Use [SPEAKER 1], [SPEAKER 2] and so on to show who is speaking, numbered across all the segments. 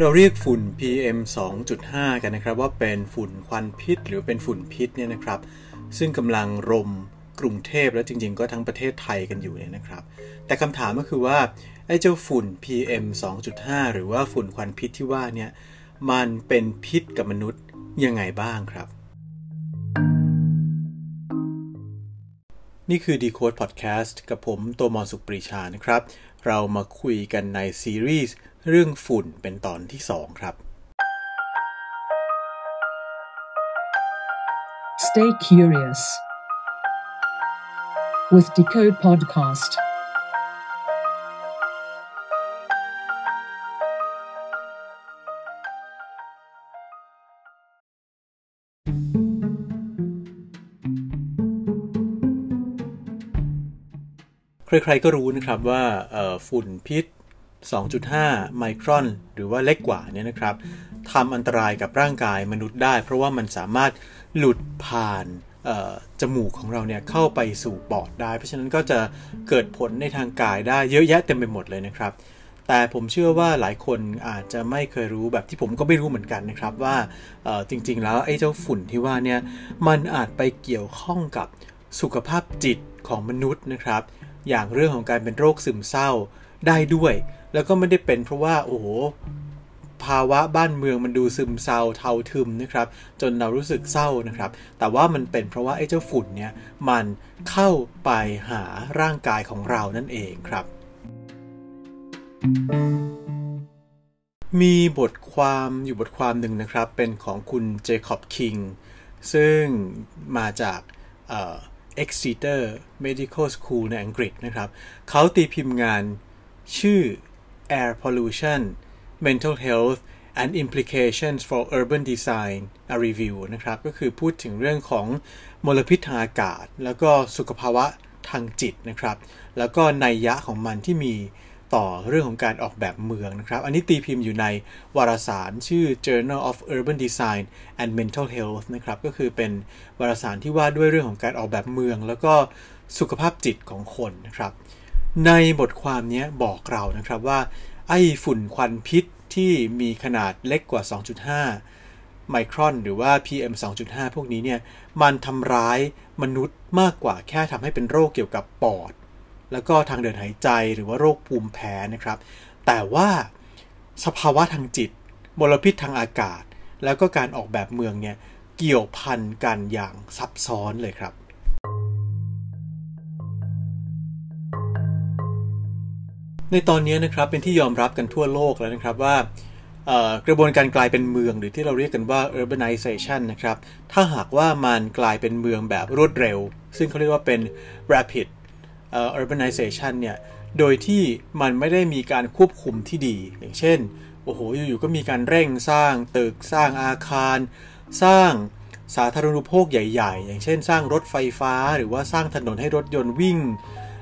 [SPEAKER 1] เราเรียกฝุ่น PM 2.5 กันนะครับ ว่าเป็นฝุ่นควันพิษ หรือเป็นฝุ่นพิษเนี่ยนะครับ ซึ่งกำลังรมกรุงเทพและจริง ๆ ก็ทั้งประเทศไทยกันอยู่เนี่ยนะครับ แต่คำถามก็คือว่าไอ้เจ้าฝุ่น PM 2.5 หรือว่าฝุ่นควันพิษที่ว่าเนี่ยมันเป็นพิษกับมนุษย์ยังไงบ้างครับ นี่คือ Decode Podcast กับผมโตมอนสุปรีชานะครับ เรามาคุยกันในซีรีส์เรื่องฝุ่นเป็นตอนที่ 2 ครับ
[SPEAKER 2] Stay curious with Decode Podcast.
[SPEAKER 1] – ใครๆก็รู้นะครับว่าฝุ่นพิษ 2.5 ไมครอน หรือว่าเล็กกว่านี้นะครับทำอันตรายกับร่างกายมนุษย์ได้ เพราะว่ามันสามารถหลุดผ่านจมูกของเราเนี่ยเข้าไปสู่ปอดได้ เพราะฉะนั้นก็จะเกิดผลในทางกายได้เยอะแยะเต็มไปหมดเลยนะครับ แต่ผมเชื่อว่าหลายคนอาจจะไม่เคยรู้แบบที่ผมก็ไม่รู้เหมือนกันนะครับว่าจริง ๆ แล้วไอ้เจ้าฝุ่นที่ว่าเนี่ยมันอาจไปเกี่ยวข้องกับสุขภาพจิตของมนุษย์นะครับ อย่างเรื่องของการเป็นโรคซึมเศร้าได้ด้วย แล้วก็ไม่ได้เป็นเพราะว่าโอ้โหภาวะบ้านเมืองมันดูซึมเศร้าเทาทึมนะครับจนเรารู้สึกเศร้านะครับ แต่ว่ามันเป็นเพราะว่าไอ้เจ้าฝุ่นเนี่ยมันเข้าไปหาร่างกายของเรานั่นเองครับ มีบทความอยู่บทความหนึ่งนะครับ เป็นของคุณเจคอบคิงซึ่งมาจาก Exeter Medical School ในอังกฤษนะครับ เขาตีพิมพ์งานชื่อ Air Pollution Mental Health and Implications for Urban Design a Review นะครับ ก็คือพูดถึงเรื่องของมลพิษทางอากาศ แล้วก็สุขภาวะทางจิตนะครับ แล้วก็นัยยะของมันที่มี ต่อเรื่องของการออกแบบเมืองนะครับ อันนี้ตีพิมพ์อยู่ในวารสารชื่อ Journal of Urban Design and Mental Health นะครับ ก็คือเป็นวารสารที่ว่าด้วยเรื่องของการออกแบบเมือง แล้วก็สุขภาพจิตของคนนะครับ ในบทความนี้บอกเรานะครับว่า ไอ้ฝุ่นควันพิษที่มีขนาดเล็กกว่า 2.5 ไมครอนหรือว่า PM 2.5 พวกนี้เนี่ย มันทำร้ายมนุษย์มากกว่าแค่ทำให้เป็นโรคเกี่ยวกับปอด แล้วก็ทางเดินหายใจหรือว่าโรคภูมิแพ้นะครับ แต่ว่าสภาวะทางจิตมลพิษทางอากาศ แล้วก็การออกแบบเมืองเนี่ยเกี่ยวพันกันอย่างซับซ้อนเลยครับ ในตอนนี้นะครับเป็นที่ยอมรับกันทั่วโลกแล้วนะครับว่ากระบวนการกลายเป็นเมืองหรือที่เราเรียกกันว่า urbanization นะครับ ถ้าหากว่ามันกลายเป็นเมืองแบบรวดเร็ว ซึ่งเขาเรียกว่าเป็น rapid urbanization เนี่ยโดยที่มันไม่ได้มีการควบคุมที่ดี อย่างเช่นโอ้โหอยู่ๆก็มีการเร่งสร้างตึกสร้างอาคาร สร้างสาธารณูปโภคใหญ่ ๆ อย่างเช่น สร้างรถไฟฟ้า หรือว่าสร้างถนนให้รถยนต์วิ่ง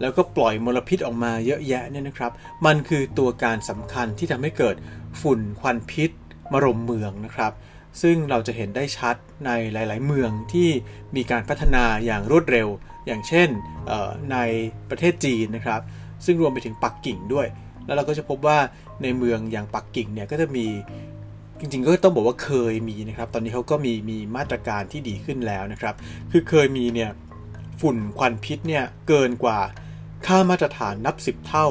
[SPEAKER 1] แล้วก็ปล่อยมลพิษออกมาเยอะแยะเนี่ยนะครับ มันคือตัวการสำคัญที่ทำให้เกิดฝุ่นควันพิษมารมเมืองนะครับ ซึ่งเราจะเห็นได้ชัดในหลาย ๆ เมืองที่มีการพัฒนาอย่างรวดเร็ว อย่างเช่นในประเทศจีนนะครับ ซึ่งรวมไปถึงปักกิ่งด้วย แล้วเราก็จะพบว่าในเมืองอย่างปักกิ่งเนี่ยก็จะมีจริงๆก็ต้องบอกว่าเคยมีนะครับ ตอนนี้เขาก็มีมีมาตรการที่ดีขึ้นแล้วนะครับ คือเคยมีเนี่ยฝุ่นควันพิษเนี่ยเกินกว่าค่ามาตรฐานนับ 10 เท่า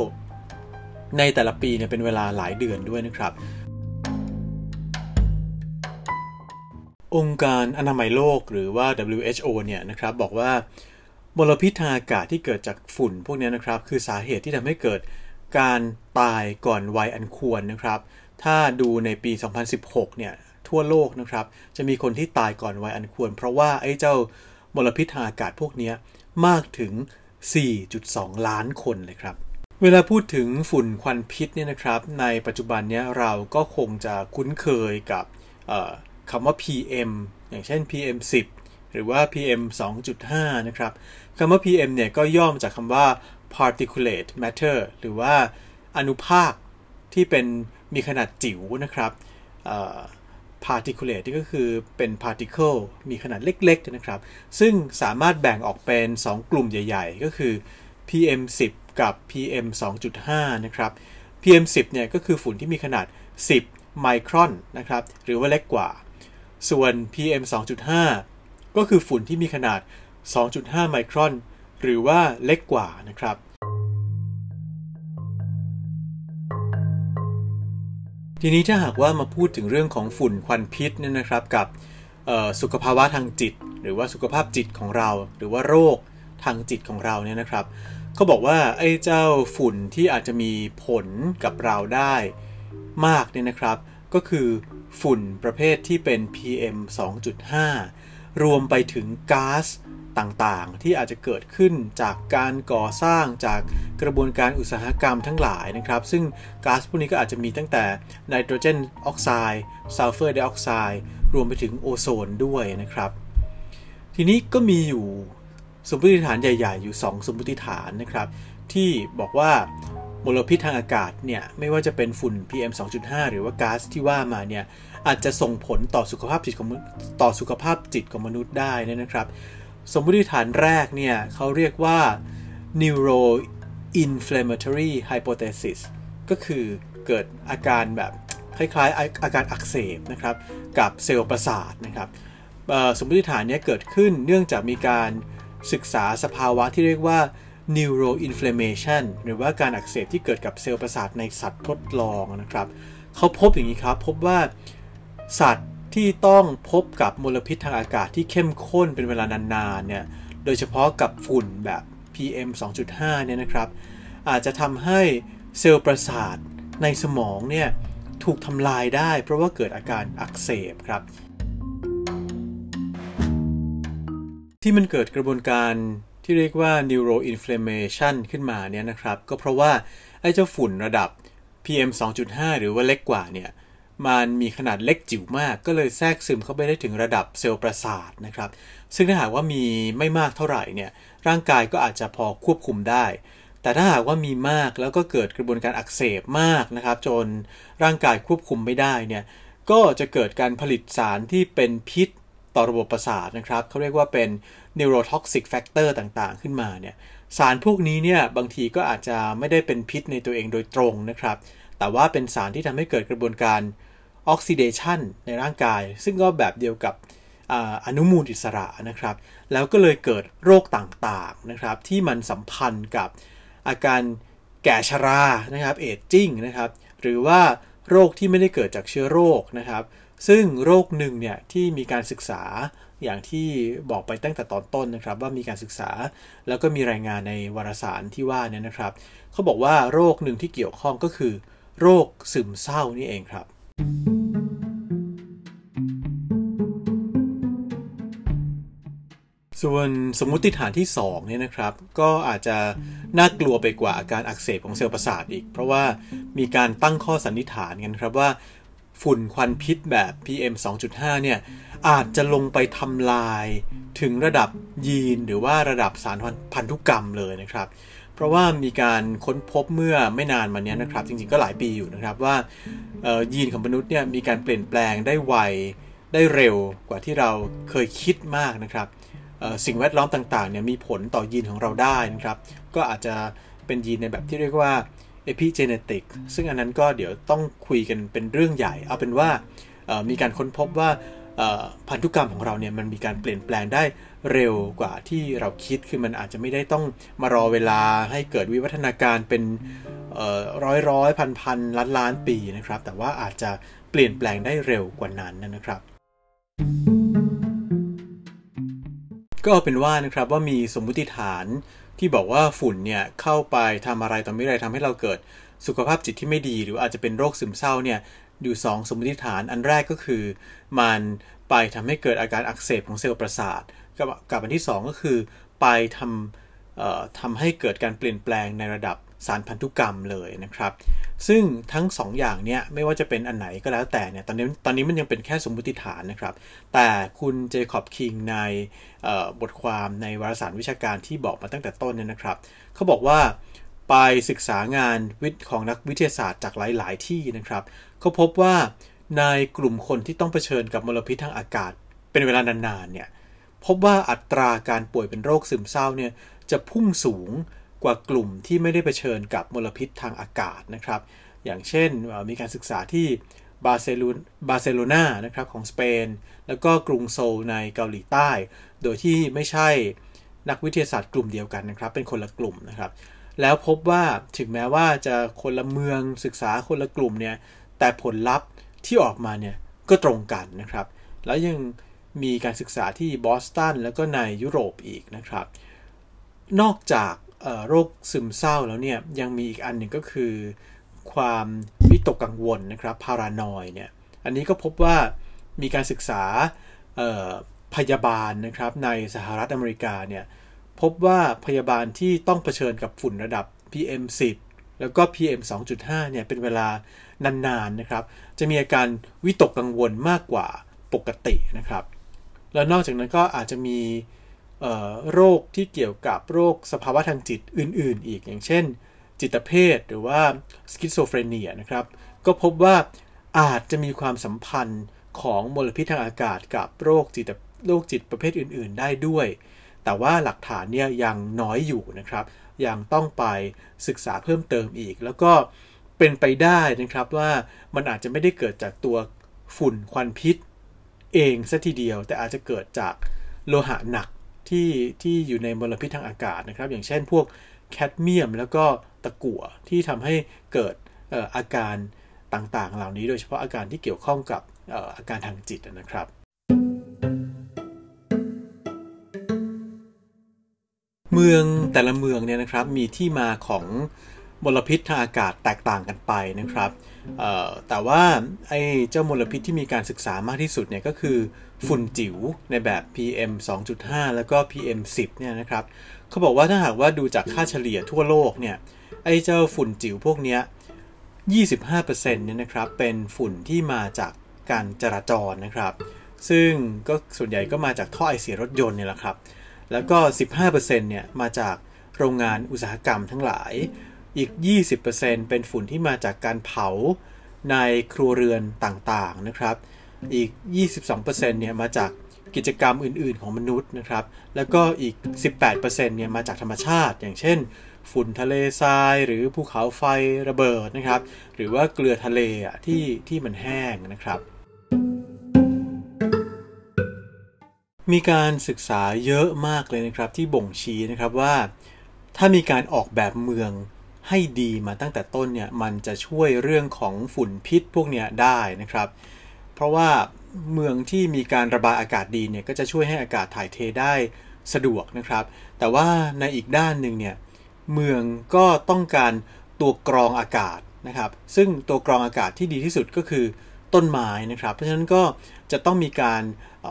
[SPEAKER 1] ในแต่ละปีเนี่ยเป็นเวลาหลายเดือนด้วยนะครับ องค์การอนามัยโลกหรือว่า WHO เนี่ยนะครับบอกว่า มลพิษทางอากาศที่เกิดจากฝุ่นพวกนี้นะครับ คือสาเหตุที่ทำให้เกิดการตายก่อนวัยอันควรนะครับ ถ้าดูในปี 2016 เนี่ยทั่วโลกนะครับ จะมีคนที่ตายก่อนวัยอันควร เพราะว่าไอ้เจ้ามลพิษทางอากาศพวกนี้มากถึง 4.2 ล้านคนเลยครับ เวลาพูดถึงฝุ่นควันพิษเนี่ยนะครับ ในปัจจุบันนี้เราก็คงจะคุ้นเคยกับคำว่า PM อย่างเช่น PM 10 หรือว่า PM 2.5 นะครับคำว่า PM เนี่ยก็ย่อมาจากคำว่า particulate matter หรือว่าอนุภาคที่เป็นมีขนาดจิ๋วนะครับ particulate นี่ก็คือเป็น particle มีขนาดเล็กๆนะครับ ซึ่งสามารถแบ่งออกเป็น 2 กลุ่มใหญ่ ๆ ก็คือ PM 10 กับ PM 2.5 นะครับ PM 10 เนี่ยก็คือฝุ่นที่มีขนาด 10 ไมครอนนะครับ หรือว่าเล็กกว่า ส่วน PM 2.5 ก็คือฝุ่นที่มีขนาด 2.5 ไมครอน หรือว่าเล็กกว่านะครับ ทีนี้ถ้าหากว่ามาพูดถึงเรื่องของฝุ่นควันพิษเนี่ยนะครับกับสุขภาวะทางจิต หรือว่าสุขภาพจิตของเรา หรือว่าโรคทางจิตของเราเนี่ยนะครับเขาบอกว่าไอ้เจ้าฝุ่นที่อาจจะมีผลกับเราได้มากเนี่ยนะครับ ก็คือฝุ่นประเภทที่เป็น PM 2.5 รวมไปถึงก๊าซต่างๆ ที่อาจจะเกิดขึ้นจากการก่อสร้างจากกระบวนการอุตสาหกรรมทั้งหลายนะครับ ซึ่งก๊าซพวกนี้ก็อาจจะมีตั้งแต่ไนโตรเจนออกไซด์ซัลเฟอร์ไดออกไซด์รวมไปถึงโอโซนด้วยนะครับ ทีนี้ก็มีอยู่สมมติฐานใหญ่ ๆ อยู่ 2 สมมติฐานนะครับ ที่บอกว่า มลพิษทางอากาศเนี่ยไม่ว่าจะเป็นฝุ่น PM 2.5 หรือว่าก๊าซที่ว่ามาเนี่ยอาจจะส่งผลต่อสุขภาพจิตของต่อสุขภาพจิตของมนุษย์ได้นะครับ สมมติฐานแรกเนี่ยเขาเรียกว่า neuro inflammatory hypothesis ก็คือเกิดอาการแบบคล้ายๆ อาการอักเสบนะครับกับเซลล์ประสาทนะครับสมมติฐานนี้เกิดขึ้นเนื่องจากมีการศึกษาสภาวะที่เรียกว่า neuroinflammation หรือว่าการอักเสบที่เกิดกับเซลล์ประสาทในสัตว์ทดลองนะครับเขาพบอย่างนี้ครับ พบว่าสัตว์ที่ต้องพบกับมลพิษทางอากาศที่เข้มข้นเป็นเวลานานๆเนี่ยโดยเฉพาะกับฝุ่นแบบ PM 2.5 เนี่ยนะครับ อาจจะทำให้เซลล์ประสาทในสมองเนี่ยถูกทำลายได้ เพราะว่าเกิดอาการอักเสบครับ ที่มันเกิดกระบวนการ ที่เรียกว่า neuroinflammation ขึ้นมาเนี่ยนะครับ ก็เพราะว่าไอ้เจ้าฝุ่นระดับ PM 2.5 หรือว่าเล็กกว่าเนี่ยมันมีขนาดเล็กจิ๋วมากก็เลยแทรกซึมเข้าไปได้ถึงระดับเซลล์ประสาทนะครับ ซึ่งถ้าหากว่ามีไม่มากเท่าไหร่เนี่ยร่างกายก็อาจจะพอควบคุมได้ แต่ถ้าหากว่ามีมากแล้วก็เกิดกระบวนการอักเสบมากนะครับ จนร่างกายควบคุมไม่ได้เนี่ยก็จะเกิดการผลิตสารที่เป็นพิษ ต่อระบบประสาทนะครับเขาเรียกว่าเป็น neurotoxic factor ต่างๆ ขึ้นมาเนี่ยสารพวกนี้เนี่ยบางทีก็อาจจะไม่ได้เป็นพิษในตัวเองโดยตรงนะครับ แต่ว่าเป็นสารที่ทำให้เกิดกระบวนการออกซิเดชันในร่างกาย ซึ่งก็แบบเดียวกับอนุมูลอิสระนะครับ แล้วก็เลยเกิดโรคต่างๆนะครับ ที่มันสัมพันธ์กับอาการแก่ชรานะครับเอจจิ้งนะครับ หรือว่าโรคที่ไม่ได้เกิดจากเชื้อโรคนะครับ ซึ่งโรคหนึ่งเนี่ยที่มีการศึกษาอย่างที่บอกไปตั้งแต่ตอนต้นนะครับ ว่ามีการศึกษาแล้วก็มีรายงานในวารสารที่ว่าเนี่ยนะครับเขาบอกว่าโรคหนึ่งที่เกี่ยวข้องก็คือ โรคซึมเศร้านี่เองครับ ส่วนสมมุติฐานที่2เนี่ยนะครับ ก็อาจจะน่ากลัวไปกว่าอาการอักเสบของเซลล์ประสาทอีก เพราะว่ามีการตั้งข้อสันนิษฐานกันครับว่า ฝุ่นควันพิษแบบ PM 2.5 เนี่ยอาจจะลงไปทำลายถึงระดับยีนหรือว่าระดับสารพันธุกรรมเลยนะครับ เพราะว่ามีการค้นพบเมื่อไม่นานมานี้นะครับ จริงๆก็หลายปีอยู่นะครับว่ายีนของมนุษย์เนี่ยมีการเปลี่ยนแปลงได้ไวได้เร็วกว่าที่เราเคยคิดมากนะครับสิ่งแวดล้อมต่างๆเนี่ยมีผลต่อยีนของเราได้นะครับ ก็อาจจะเป็นยีนในแบบที่เรียกว่า epigenetic ซึ่งอันนั้นก็เดี๋ยวต้องคุยกันเป็นเรื่องใหญ่ เอาเป็นว่ามีการค้นพบว่าพันธุกรรมของเราเนี่ยมันมีการเปลี่ยนแปลงได้เร็วกว่าที่เราคิด คือมันอาจจะไม่ได้ต้องมารอเวลาให้เกิดวิวัฒนาการเป็นร้อยร้อยพันพันล้านล้านปีนะครับ แต่ว่าอาจจะเปลี่ยนแปลงได้เร็วกว่านั้นนะครับ ก็เป็นว่านะครับว่ามีสมมุติฐานที่บอกว่าฝุ่นเนี่ยเข้าไปทำอะไรต่อไม่ไรทำให้เราเกิดสุขภาพจิตที่ไม่ดี หรืออาจจะเป็นโรคซึมเศร้าเนี่ยอยู่2สมมติฐานอันแรกก็คือ มันไปทำให้เกิดอาการอักเสบของเซลล์ประสาท กับกับอันที่ 2 ก็คือ ไปทำทำให้เกิดการเปลี่ยนแปลงในระดับ สารพันธุกรรมเลยนะครับ ซึ่งทั้ง 2ออย่างเนี้ยไม่ว่าจะเป็นอันไหนก็แล้วแต่เนี่ยตอนนี้ตอนนี้มันยังเป็นแค่สมมติฐานนะครับ แต่คุณเจคอบคิงในบทความในวารสารวิชาการที่บอกมาตั้งแต่ต้นเนี่ยนะครับเขาบอกว่าไปศึกษางานวิทย์ของนักวิทยาศาสตร์จากหลาย ๆ ที่นะครับเขาพบว่าในกลุ่มคนที่ต้องเผชิญกับมลพิษทางอากาศ เป็นเวลานาน ๆ เนี่ยพบว่าอัตราการป่วยเป็นโรคซึมเศร้าเนี่ยจะพุ่งสูง กว่ากลุ่มที่ไม่ได้เผชิญกับมลพิษทางอากาศนะครับ อย่างเช่นมีการศึกษาที่บาร์เซโลบาร์เซโลนานะครับของสเปน แล้วก็กรุงโซลในเกาหลีใต้ โดยที่ไม่ใช่นักวิทยาศาสตร์กลุ่มเดียวกันนะครับ เป็นคนละกลุ่มนะครับ แล้วพบว่าถึงแม้ว่าจะคนละเมืองศึกษาคนละกลุ่มเนี่ย แต่ผลลัพธ์ที่ออกมาเนี่ยก็ตรงกันนะครับ แล้วยังมีการศึกษาที่บอสตันแล้วก็ในยุโรปอีกนะครับ นอกจาก โรคซึมเศร้าแล้วเนี่ยยังมีอีกอันหนึ่งก็คือ ความวิตกกังวลนะครับพารานอยเนี่ยอันนี้ก็พบว่ามีการศึกษาพยาบาลนะครับในสหรัฐอเมริกาเนี่ยพบว่าพยาบาลที่ต้องเผชิญกับฝุ่นระดับ PM10 แล้วก็ PM 2.5เนี่ยเป็นเวลานานๆนะครับจะมีอาการวิตกกังวลมากกว่าปกตินะครับ แล้วนอกจากนั้นก็อาจจะมี โรคที่เกี่ยวกับโรคสภาวะทางจิตอื่น ๆ อีกอย่างเช่น จิตเภทหรือว่า schizophrenia นะครับ ก็พบว่าอาจจะมีความสัมพันธ์ของมลพิษทางอากาศกับโรคจิตโรคจิตประเภทอื่น ๆ ได้ด้วย แต่ว่าหลักฐานเนี่ยยังน้อยอยู่นะครับ ยังต้องไปศึกษาเพิ่มเติมอีก แล้วก็เป็นไปได้นะครับว่ามันอาจจะไม่ได้เกิดจากตัวฝุ่นควันพิษ เองซะทีเดียว แต่อาจจะเกิดจากโลหะหนัก ที่ที่อยู่ในมลพิษทางอากาศนะครับ อย่างเช่นพวกแคดเมียมแล้วก็ตะกั่วที่ทำให้เกิดอาการต่างๆ เหล่านี้ โดยเฉพาะอาการที่เกี่ยวข้องกับอาการทางจิตนะครับ เมืองแต่ละเมืองเนี่ยนะครับมีที่มาของ มลพิษทางอากาศแตกต่างกันไปนะครับแต่ว่าไอ้เจ้ามลพิษที่มีการศึกษามากที่สุดเนี่ยก็คือฝุ่นจิ๋วในแบบ PM 2.5 แล้วก็ PM 10เนี่ยนะครับเขาบอกว่าถ้าหากว่าดูจากค่าเฉลี่ยทั่วโลกเนี่ยไอ้เจ้าฝุ่นจิ๋วพวกเนี้ย 25%เนี่ยนะครับเป็นฝุ่นที่มาจากการจราจรนะครับ ซึ่งก็ส่วนใหญ่ก็มาจากท่อไอเสียรถยนต์เนี่ยแหละครับ แล้วก็ 15%เนี่ยมาจากโรงงานอุตสาหกรรมทั้งหลาย อีก 20%เป็นฝุ่นที่มาจากการเผาในครัวเรือนต่างๆนะครับ อีก 22%เนี่ยมาจากกิจกรรมอื่น ๆ ของมนุษย์นะครับ แล้วก็อีก 18%เนี่ยมาจากธรรมชาติ อย่างเช่น ฝุ่นทะเลทราย หรือภูเขาไฟระเบิดนะครับ หรือว่าเกลือทะเลที่ที่มันแห้งนะครับ มีการศึกษาเยอะมากเลยนะครับที่บ่งชี้นะครับว่า ถ้ามีการออกแบบเมือง ให้ดีมาตั้งแต่ต้นเนี่ยมันจะช่วยเรื่องของฝุ่นพิษพวกเนี้ยได้นะครับ เพราะว่าเมืองที่มีการระบายอากาศดีเนี่ยก็จะช่วยให้อากาศถ่ายเทได้สะดวกนะครับ แต่ว่าในอีกด้านหนึ่งเนี่ยเมืองก็ต้องการตัวกรองอากาศนะครับ ซึ่งตัวกรองอากาศที่ดีที่สุดก็คือต้นไม้นะครับ เพราะฉะนั้นก็จะต้องมีการ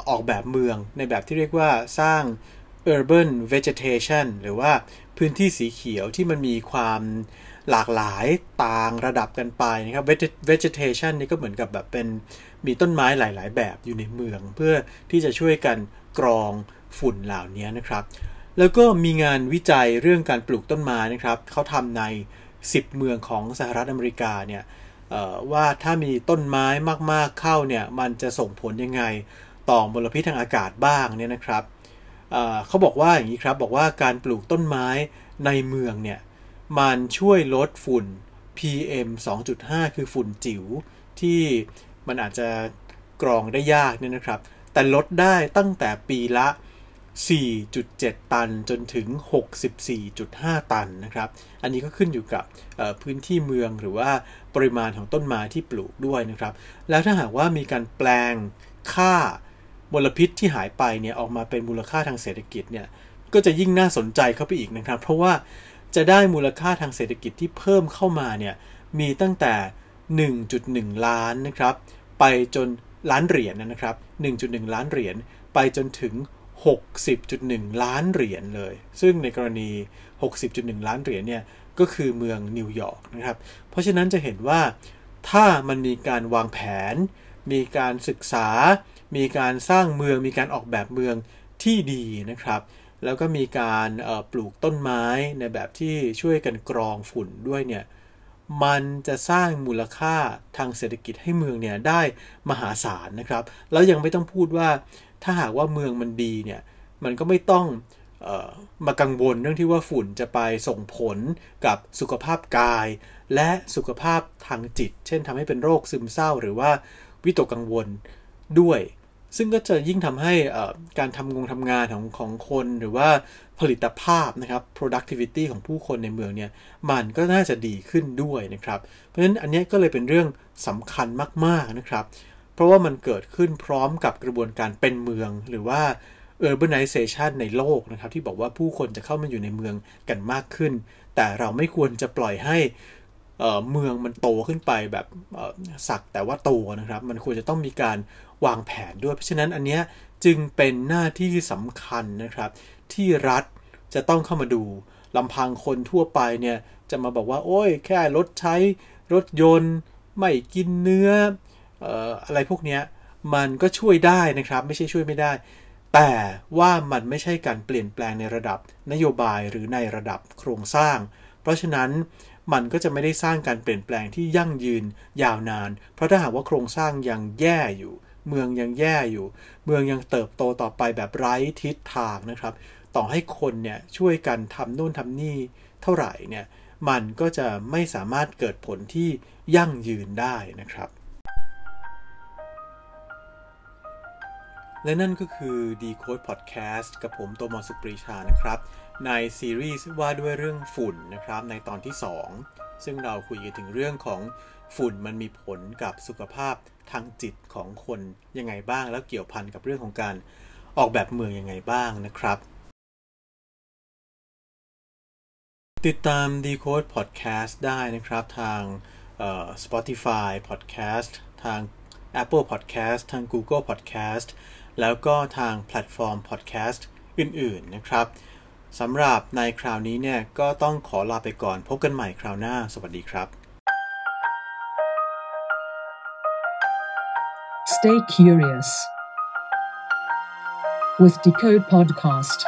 [SPEAKER 1] ออกแบบเมืองในแบบที่เรียกว่าสร้าง urban vegetation หรือว่า พื้นที่สีเขียวที่มันมีความหลากหลายต่างระดับกันไปนะครับ vegetation นี่ก็เหมือนกับแบบเป็นมีต้นไม้หลาย ๆ แบบอยู่ในเมือง เพื่อที่จะช่วยกันกรองฝุ่นเหล่านี้นะครับ แล้วก็มีงานวิจัยเรื่องการปลูกต้นไม้นะครับเขาทำใน 10 เมืองของสหรัฐอเมริกาเนี่ยว่าถ้ามีต้นไม้มากๆเข้าเนี่ยมันจะส่งผลยังไงต่อมลพิษทางอากาศบ้างเนี่ยนะครับ เขาบอกว่าอย่างนี้ครับบอกว่าการปลูกต้นไม้ในเมืองเนี่ยมันช่วยลดฝุ่น PM 2.5 คือฝุ่นจิ๋วที่มันอาจจะกรองได้ยากเนี่ยนะครับ แต่ลดได้ตั้งแต่ปีละ 4.7 ตันจนถึง 64.5 ตันนะครับ อันนี้ก็ขึ้นอยู่กับพื้นที่เมืองหรือว่าปริมาณของต้นไม้ที่ปลูกด้วยนะครับ แล้วถ้าหากว่ามีการแปลงค่า มลพิษที่หายไปเนี่ยออกมาเป็นมูลค่าทางเศรษฐกิจเนี่ยก็จะยิ่งน่าสนใจเข้าไปอีกนะครับ เพราะว่าจะได้มูลค่าทางเศรษฐกิจที่เพิ่มเข้ามาเนี่ยมีตั้งแต่ 1.1 ล้านนะครับไปจนล้านเหรียญนะครับ 1.1 ล้านเหรียญไปจนถึง 60.1 ล้านเหรียญเลย ซึ่งในกรณี 60.1 ล้านเหรียญเนี่ยก็คือเมืองนิวยอร์กนะครับ เพราะฉะนั้นจะเห็นว่าถ้ามันมีการวางแผน มีการศึกษา มีการสร้างเมือง มีการออกแบบเมืองที่ดีนะครับ แล้วก็มีการปลูกต้นไม้ในแบบที่ช่วยกันกรองฝุ่นด้วยเนี่ยมันจะสร้างมูลค่าทางเศรษฐกิจให้เมืองเนี่ยได้มหาศาลนะครับ แล้วยังไม่ต้องพูดว่าถ้าหากว่าเมืองมันดีเนี่ยมันก็ไม่ต้องมากังวลเรื่องที่ว่าฝุ่นจะไปส่งผลกับสุขภาพกาย และสุขภาพทางจิต เช่นทำให้เป็นโรคซึมเศร้า หรือว่าวิตกกังวลด้วย ซึ่งก็จะยิ่งทำให้การทำงงทำงานของของคนหรือว่าผลิตภาพนะครับ productivity ของผู้คนในเมืองเนี่ย มันก็น่าจะดีขึ้นด้วยนะครับ เพราะฉะนั้นอันนี้ก็เลยเป็นเรื่องสำคัญมากๆนะครับ เพราะว่ามันเกิดขึ้นพร้อมกับกระบวนการเป็นเมืองหรือว่า urbanization ในโลกนะครับ ที่บอกว่าผู้คนจะเข้ามาอยู่ในเมืองกันมากขึ้น แต่เราไม่ควรจะปล่อยให้เมืองมันโตขึ้นไปแบบสักแต่ว่าโตนะครับ มันควรจะต้องมีการ วางแผนด้วย เพราะฉะนั้นอันนี้จึงเป็นหน้าที่สำคัญนะครับ ที่รัฐจะต้องเข้ามาดูลำพังคนทั่วไปเนี่ยจะมาบอกว่า โอ้ย แค่รถใช้รถยนต์ ไม่กินเนื้อออะไรพวกนี้มันก็ช่วยได้นะครับ ไม่ใช่ช่วยไม่ได้ แต่ว่ามันไม่ใช่การเปลี่ยนแปลงในระดับนโยบายหรือในระดับโครงสร้าง เพราะฉะนั้นมันก็จะไม่ได้สร้างการเปลี่ยนแปลงที่ยั่งยืนยาวนาน เพราะถ้าหากว่าโครงสร้างยังแย่อยู่ เมืองยังแย่อยู่ เมืองยังเติบโตต่อไปแบบไร้ทิศทางนะครับ ต่อให้คนเนี่ยช่วยกันทำนู่นทำนี่เท่าไหร่เนี่ยมันก็จะไม่สามารถเกิดผลที่ยั่งยืนได้นะครับ และนั่นก็คือ Decode Podcast กับผมโตมอสุปรีชานะครับ ในซีรีส์ว่าด้วยเรื่องฝุ่นนะครับในตอนที่ 2 ซึ่งเราคุยกันถึงเรื่องของ ฝุ่นมันมีผลกับสุขภาพทางจิตของคนยังไงบ้าง แล้วเกี่ยวพันกับเรื่องของการออกแบบเมืองยังไงบ้างนะครับ ติดตาม Decode Podcast ได้นะครับทาง Spotify Podcast ทาง Apple Podcast ทาง Google Podcast แล้วก็ทางแพลตฟอร์ม podcast อื่น ๆ นะครับสำหรับในคราวนี้เนี่ยก็ต้องขอลาไปก่อนพบกันใหม่คราวหน้า สวัสดีครับ
[SPEAKER 2] Stay curious with Decode Podcast